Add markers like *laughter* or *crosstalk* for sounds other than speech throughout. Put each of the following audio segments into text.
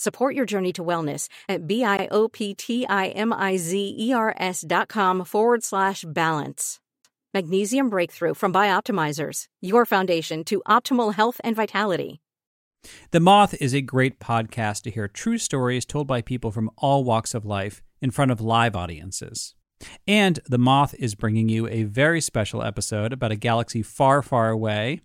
Support your journey to wellness at B-I-O-P-T-I-M-I-Z-E-R-S dot com forward slash balance. Magnesium Breakthrough from Bioptimizers, your foundation to optimal health and vitality. The Moth is a great podcast to hear true stories told by people from all walks of life in front of live audiences. And The Moth is bringing you a very special episode about a galaxy far, far away.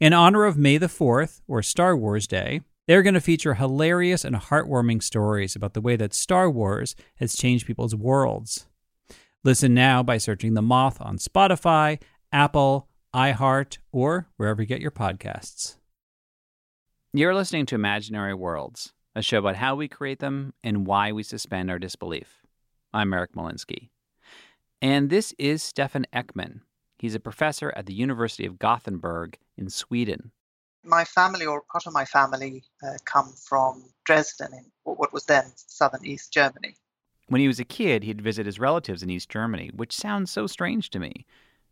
In honor of May the 4th, or Star Wars Day, they're going to feature hilarious and heartwarming stories about the way that Star Wars has changed people's worlds. Listen now by searching The Moth on Spotify, Apple, iHeart, or wherever you get your podcasts. You're listening to Imaginary Worlds, a show about how we create them and why we suspend our disbelief. I'm Eric Molinsky. And this is Stefan Ekman. He's a professor at the University of Gothenburg in Sweden. My family, or part of my family, uh, come from Dresden, in what was then southern East Germany. When he was a kid, he'd visit his relatives in East Germany, which sounds so strange to me. I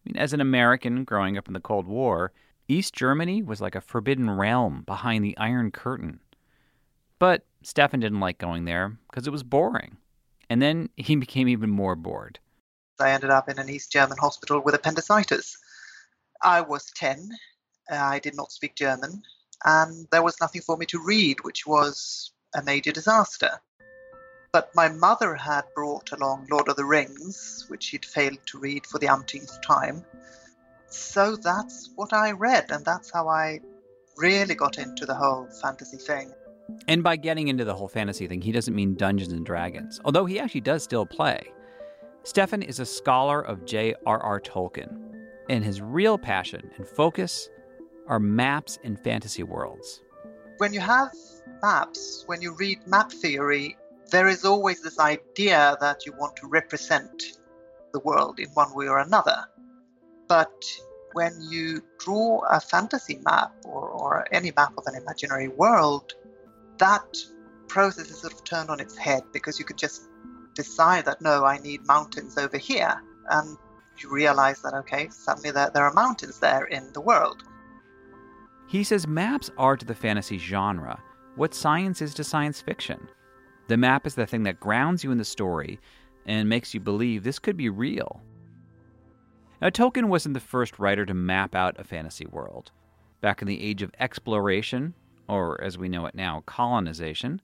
mean, as an American growing up in the Cold War, East Germany was like a forbidden realm behind the Iron Curtain. But Stefan didn't like going there because it was boring. And then he *laughs* became even more bored. I ended up in an East German hospital with appendicitis. I was 10. I did not speak German. And there was nothing for me to read, which was a major disaster. But my mother had brought along Lord of the Rings, which she'd failed to read for the umpteenth time. So that's what I read, and that's how I really got into the whole fantasy thing. And by getting into the whole fantasy thing, he doesn't mean Dungeons and Dragons, although he actually does still play. Stefan is a scholar of J.R.R. Tolkien, and his real passion and focus are maps in fantasy worlds. When you have maps, when you read map theory, there is always this idea that you want to represent the world in one way or another. But when you draw a fantasy map or, or any map of an imaginary world, that process is sort of turned on its head because you could just decide that no, I need mountains over here, and you realize that okay, suddenly there, there are mountains there in the world. He says maps are to the fantasy genre what science is to science fiction. The map is the thing that grounds you in the story and makes you believe this could be real. Now, Tolkien wasn't the first writer to map out a fantasy world. Back in the age of exploration, or as we know it now, colonization,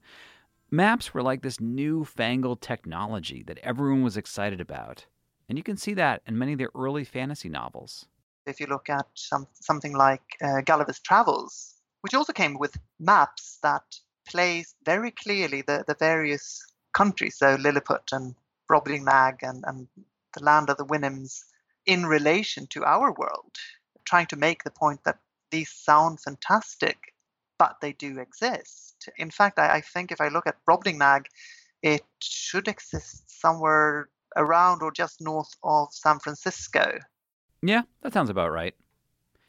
Maps were like this new-fangled technology that everyone was excited about. And you can see that in many of the early fantasy novels. If you look at some, something like uh, Gulliver's Travels, which also came with maps that place very clearly the, the various countries, so Lilliput and Brobdingnag and, and the land of the Houyhnhnms, in relation to our world, trying to make the point that these sound fantastic, but they do exist in fact, I, I think if I look at Brobdingnag, it should exist somewhere around or just north of San Francisco. Yeah, that sounds about right.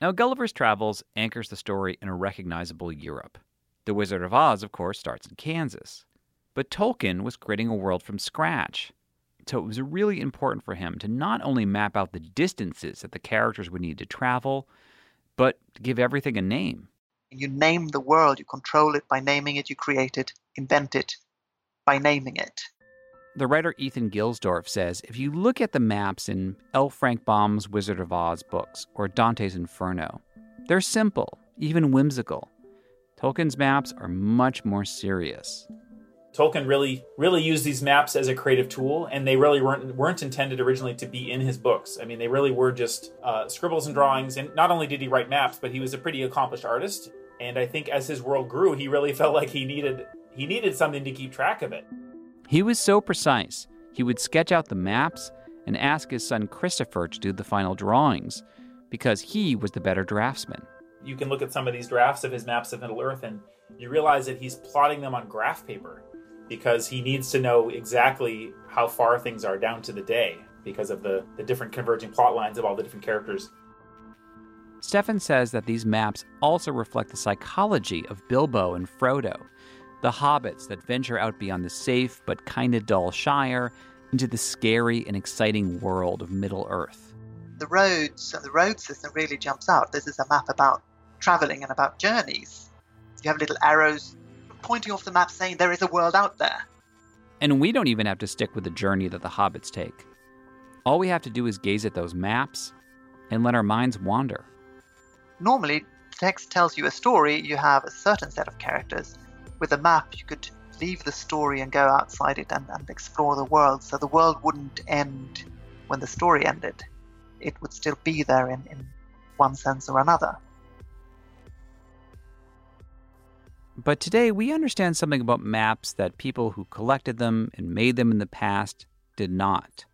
Now, Gulliver's Travels anchors the story in a recognizable Europe. The Wizard of Oz, of course, starts in Kansas. But Tolkien was creating a world from scratch. So it was really important for him to not only map out the distances that the characters would need to travel, but give everything a name. You name the world, you control it by naming it, you create it, invent it by naming it. The writer Ethan Gilsdorf says if you look at the maps in L. Frank Baum's Wizard of Oz books or Dante's Inferno, they're simple, even whimsical. Tolkien's maps are much more serious. Tolkien really really used these maps as a creative tool, and they really weren't weren't intended originally to be in his books. I mean, they really were just uh, scribbles and drawings. And not only did he write maps, but he was a pretty accomplished artist. And I think as his world grew, he really *laughs* felt like he needed he needed something to keep track of it. He was so precise. He would sketch out the maps and ask his son Christopher to do the final drawings because he was the better draftsman. You can look at some of these drafts of his maps of Middle Earth and you realize that he's plotting them on graph paper because he needs to know exactly how far things are down to the day because of the, the different converging plot lines of all the different characters. Stefan says that these maps also reflect the psychology of Bilbo and Frodo, the hobbits that venture out beyond the safe but kinda dull Shire into the scary and exciting world of Middle Earth. The roads and the road system really jumps out. This is a map about traveling and about journeys. You have little arrows pointing off the map saying there is a world out there. And we don't even have to stick with the journey that the hobbits take. All we have to do is gaze at those maps and let our minds wander. Normally, the text tells you a story, you have a certain set of characters. With a map, you could leave the story and go outside it and, and explore the world, so the world wouldn't end when the story ended. It would still be there in, in one sense or another. But today we understand something about maps that people who collected them and made them in the past did not.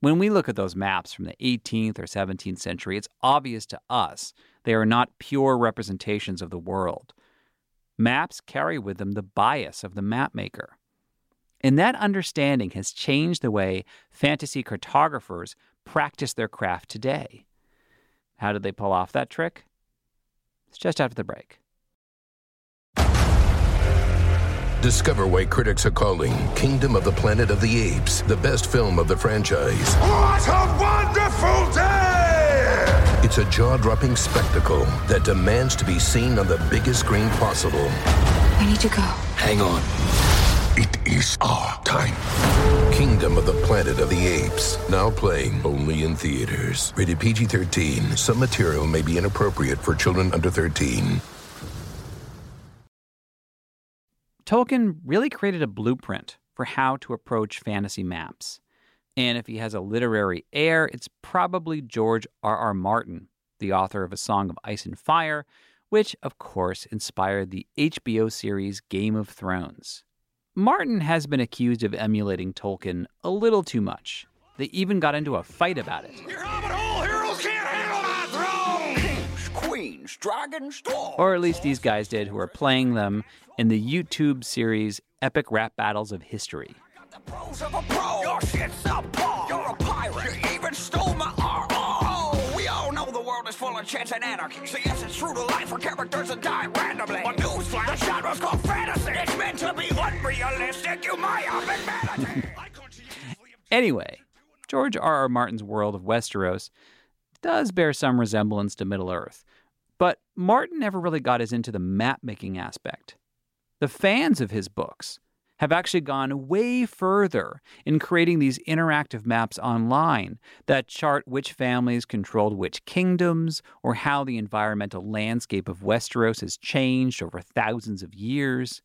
When we look at those maps from the 18th or 17th century, it's obvious to us they are not pure representations of the world. Maps carry with them the bias of the mapmaker. And that understanding has changed the way fantasy cartographers practice their craft today. How did they pull off that trick? It's just after the break. Discover why critics are calling Kingdom of the Planet of the Apes the best film of the franchise. What a wonderful day! It's a jaw dropping spectacle that demands to be seen on the biggest screen possible. We need to go. Hang on. It is our time. Kingdom of the Planet of the Apes. Now playing only in theaters. Rated PG 13. Some material may be inappropriate for children under 13. Tolkien really created a blueprint for how to approach fantasy maps. And if he has a literary heir, it's probably George R. R. Martin, the author of A Song of Ice and Fire, which, of course, inspired the HBO series Game of Thrones. Martin has been accused of emulating Tolkien a little too much. They even got into a fight about it. Your hobbit hole heroes can't handle my throne! Kings, queens, dragons, dwarves. Or at least these guys did, who are playing them in the YouTube series Epic Rap Battles of History. The pros of a pro. Your shit's a ball. You're a pirate. You even stole my art. Oh, the world is full of chance and anarchy. So yes, it's true to life for characters that die randomly. But newsflash, the genre's called fantasy. It's meant to be unrealistic. You myopic vanity. Anyway, George R. R. Martin's world of Westeros does bear some resemblance to Middle Earth, but Martin never really got us into the map making aspect. The fans of his books have actually gone way further in creating these interactive maps online that chart which families controlled which kingdoms or how the environmental landscape of Westeros has changed over thousands of years.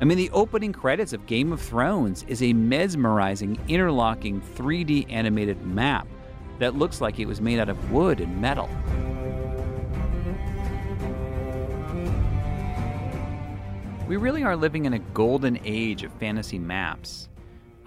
I mean, the opening credits of Game of Thrones is a mesmerizing, interlocking 3D animated map that looks like it was made out of wood and metal. We really are living in a golden age of fantasy maps.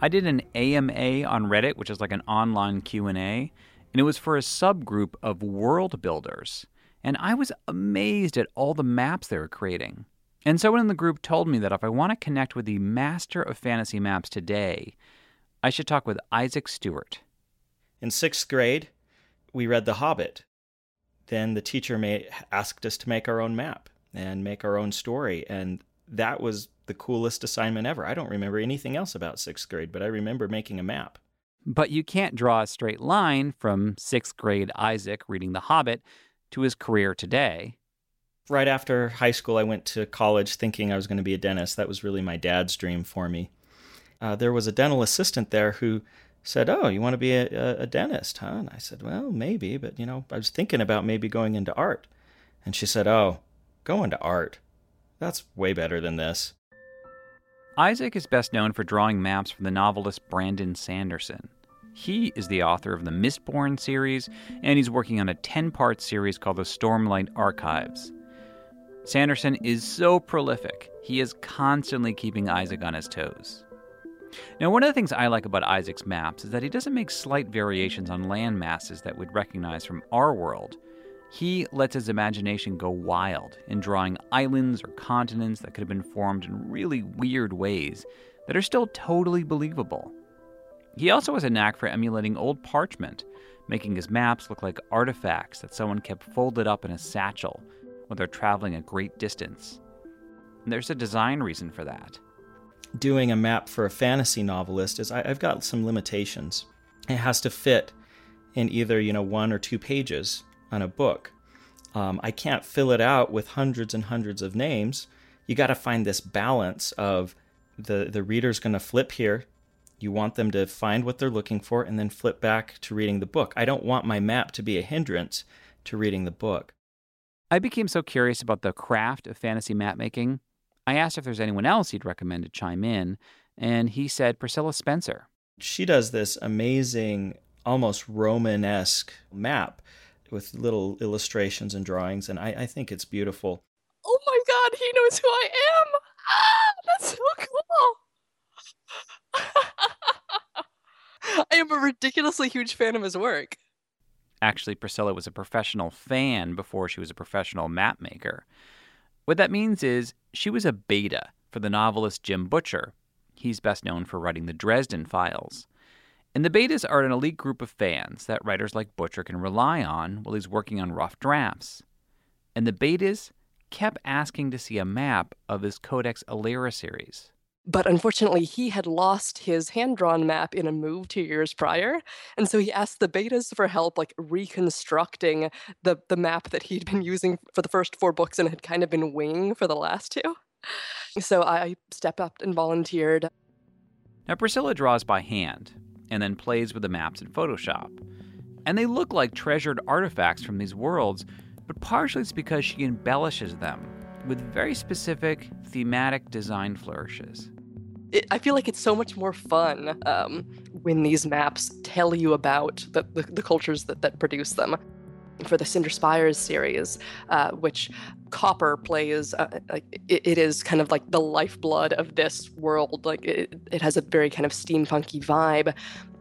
I did an AMA on Reddit, which is like an online Q&A, and it was for a subgroup of world builders. And I was amazed at all the maps they were creating. And someone in the group told me that if I want to connect with the master of fantasy maps today, I should talk with Isaac Stewart. In sixth grade, we read The Hobbit. Then the teacher may, asked us to make our own map and make our own story. And that was the coolest assignment ever. I don't remember anything else about sixth grade, but I remember making a map. But you can't draw a straight line from sixth grade Isaac reading The Hobbit to his career today. Right after high school, I went to college thinking I was going to be a dentist. That was really my dad's dream for me. Uh, there was a dental assistant there who said, "Oh, you want to be a, a, dentist, huh?" And I said, "Well, maybe, but you know, I was thinking about maybe going into art." And she said, "Oh, go into art. That's way better than this." Isaac is best known for drawing maps for the novelist Brandon Sanderson. He is the author of the Mistborn series, and he's working on a 10 part series called the Stormlight Archives. Sanderson is so prolific, he is constantly keeping Isaac on his toes. Now, one of the things I like about Isaac's maps is that he doesn't make slight variations on land masses that we'd recognize from our world. He lets his imagination go wild in drawing islands or continents that could have been formed in really weird ways that are still totally believable. He also has a knack for emulating old parchment, making his maps look like artifacts that someone kept folded up in a satchel when they're traveling a great distance. And there's a design reason for that. Doing a map for a fantasy novelist is I, I've got some limitations. It has to fit in either you know one or two pages on a book. Um, I can't fill it out with hundreds and hundreds of names. You got to find this balance of the the reader's going to flip here. You want them to find what they're looking for and then flip back to reading the book. I don't want my map to be a hindrance to reading the book. I became so curious about the craft of fantasy map making. I asked if there's anyone else he'd recommend to chime in, and he said Priscilla Spencer. She does this amazing, almost Romanesque map with little illustrations and drawings, and I, I think it's beautiful. Oh my god, he knows who I am! Ah, that's so cool! *laughs* I am a ridiculously huge fan of his work. Actually, Priscilla was a professional fan before she was a professional map maker. What that means is she was a beta for the novelist Jim Butcher. He's best known for writing the Dresden Files. And the betas are an elite group of fans that writers like Butcher can rely on while he's working on rough drafts. And the betas kept asking to see a map of his Codex Alera series. But unfortunately, he had lost his hand drawn map in a move two years prior. And so he asked the betas for help, like reconstructing the, the map that he'd been using for the first four books and had kind of been winging for the last two. So I stepped up and volunteered. Now, Priscilla draws by hand and then plays with the maps in Photoshop. And they look like treasured artifacts from these worlds, but partially it's because she embellishes them with very specific thematic design flourishes. It, I feel like it's so much more fun um, when these maps tell you about the, the, the cultures that, that produce them. For the Cinder Spires series, uh, which copper plays, uh, it, it is kind of like the lifeblood of this world. Like it, it has a very kind of steampunky vibe.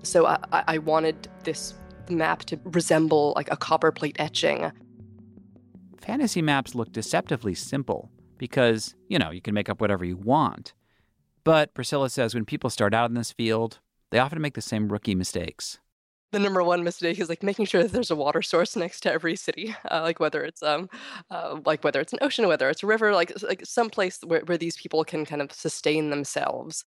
So I, I wanted this map to resemble like a copper plate etching fantasy maps look deceptively simple because, you know, you can make up whatever you want. But Priscilla says when people start out in this field, they often make the same rookie mistakes. The number one mistake is like making sure that there's a water source next to every city, *laughs* uh, like whether it's um, uh, like whether it's an ocean, whether it's a river, like like some place where, where these people can kind of sustain themselves.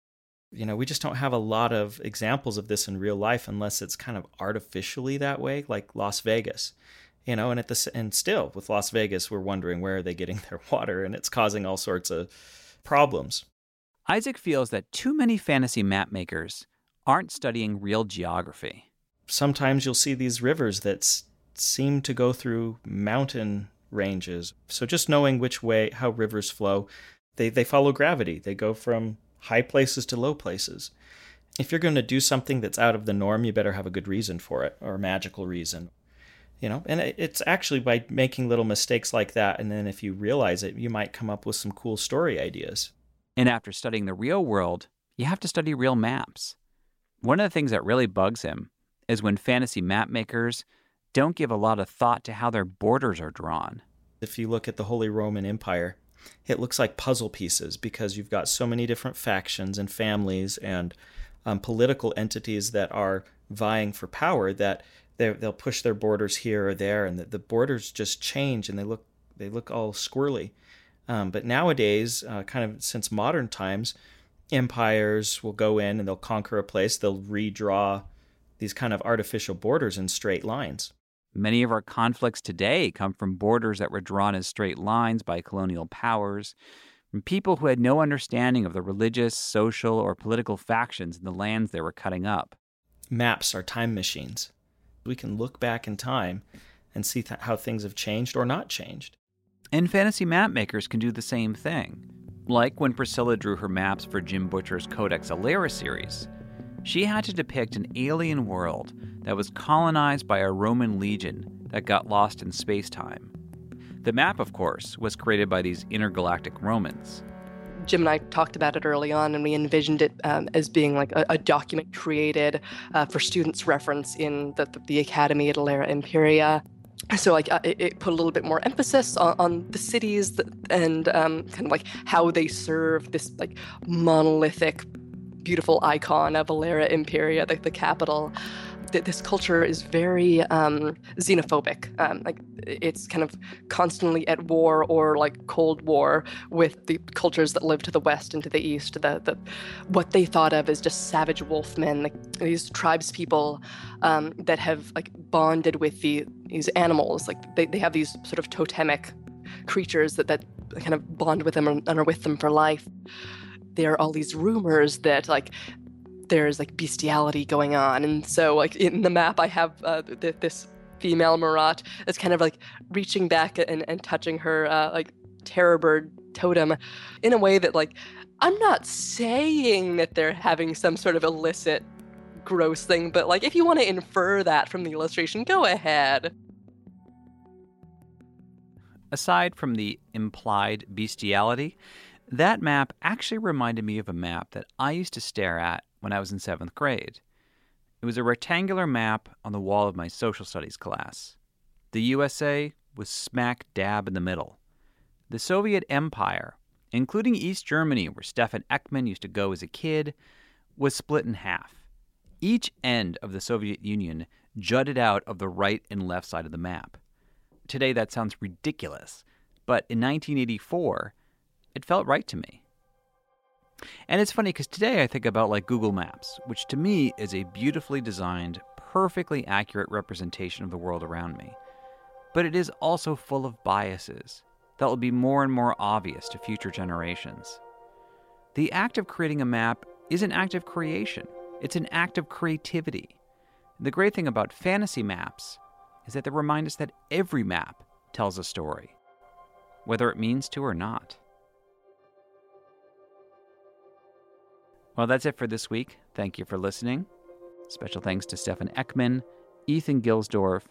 You know, we just don't have a lot of examples of this in real life unless it's kind of artificially that way, like Las Vegas you know and at the and still with las vegas we're wondering where are they getting *laughs* their water and it's causing all sorts of problems isaac feels that too many fantasy map makers aren't studying real geography sometimes you'll see these rivers that s- seem to go through mountain ranges. So just knowing which way how rivers flow they they follow gravity. They go from high places to low places. If you're going to do something that's out of the norm you better have a good reason for it or a magical reason you know? And it's actually by making little mistakes like that and then if you realize it you might come up with some cool story ideas. And after studying the real world you have to study real maps. One of the things that really bugs him is when fantasy map makers don't give a lot of thought to how their borders are drawn if you look at the holy roman empire it looks like puzzle pieces because you've got so many different factions and families and um, political entities that are vying for power that they'll push their borders here or there, and the, the, borders just change and they look they look all squirrely. Um, but nowadays, uh, kind of since modern times, empires will go in and they'll conquer a place. They'll redraw these kind of artificial borders in straight lines. Many of our conflicts today come from borders that were drawn as straight lines by colonial powers, from people who had no understanding of the religious, social, or political factions in the lands they were cutting up. Maps are time machines we can look back in time and see th- how things have changed or not changed. And fantasy map makers can do the same thing. Like when Priscilla drew her maps for Jim Butcher's Codex Alera series, she had to depict an alien world that was colonized by a Roman legion that got lost in space time. The map, of course, was created by these intergalactic Romans. Jim and I talked about it early on, and we envisioned it um, as being like a, a document created uh, for students' reference in the, the, Academy at Alera Imperia. So, like, uh, it, it, put a little bit more emphasis on, on the cities that, and um, kind of like how they serve this like monolithic, beautiful icon of Alera Imperia, the, the capital this culture is very um, xenophobic. Um, like it's kind of constantly at war or like Cold War with the cultures that live to the west and to the east. The, the what they thought of as just savage wolfmen, like these tribes people um, that have like bonded with the these animals. Like they, they have these sort of totemic creatures that that kind of bond with them and are with them for life there are all these rumors that like there's like bestiality going on. And so, like in the map, I have uh, th- this female Marat that's kind of like reaching back and, and touching her uh, like terror bird totem in a way that like I'm not saying that they're having some sort of illicit gross thing, but like if you want to infer that from the illustration, go ahead. Aside from the implied bestiality, that map actually reminded me of a map that I used to stare at when I was in seventh grade. It was a rectangular map on the wall of my social studies class. The USA was smack dab in the middle. The Soviet Empire, including East Germany, where Stefan Ekman used to go as a kid, was split in half. Each end of the Soviet Union jutted out of the right and left side of the map. Today that sounds ridiculous, but in 1984, it felt right to me. And it's funny because today I think about like Google Maps, which to me is a beautifully designed, perfectly accurate representation of the world around me. But it is also full of biases that will be more and more obvious to future generations. The act of creating a map is an act of creation, it's an act of creativity. The great thing about fantasy maps is that they remind us that every map tells a story, whether it means to or not. Well, that's it for this week. Thank you for listening. Special thanks to Stefan Ekman, Ethan Gilsdorf,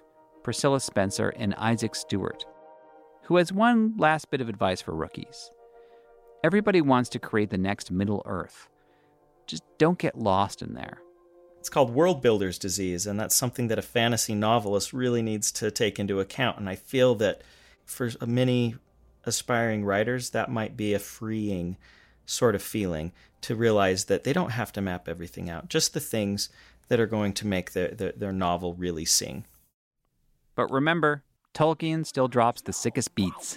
Priscilla Spencer, and Isaac Stewart, who has one last bit of advice for rookies. Everybody wants to create the next Middle Earth. Just don't get lost in there. It's called world builder's disease, and that's something that a fantasy novelist really needs to take into account. And I feel that for many aspiring writers, that might be a freeing sort of feeling to realize that they don't have to map everything out, just the things that are going to make their, their, their novel really sing. But remember, Tolkien still drops the sickest beats.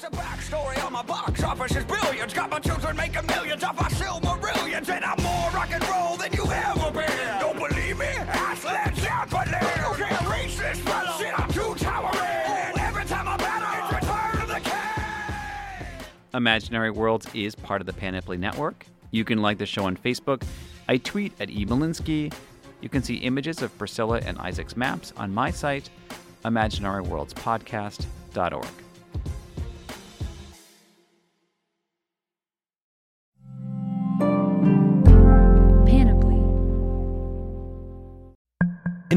The backstory on my box office is brilliant. Got my children making millions off my Silmarillions, and I'm more rock and roll than you ever been. Don't believe me? Ask Led Zeppelin. You can't reach this fellow. Shit, I'm too towering. Imaginary Worlds is part of the Panoply Network. You can like the show on Facebook. I tweet at E. Molinsky. You can see images of Priscilla and Isaac's maps on my site, imaginaryworldspodcast.org.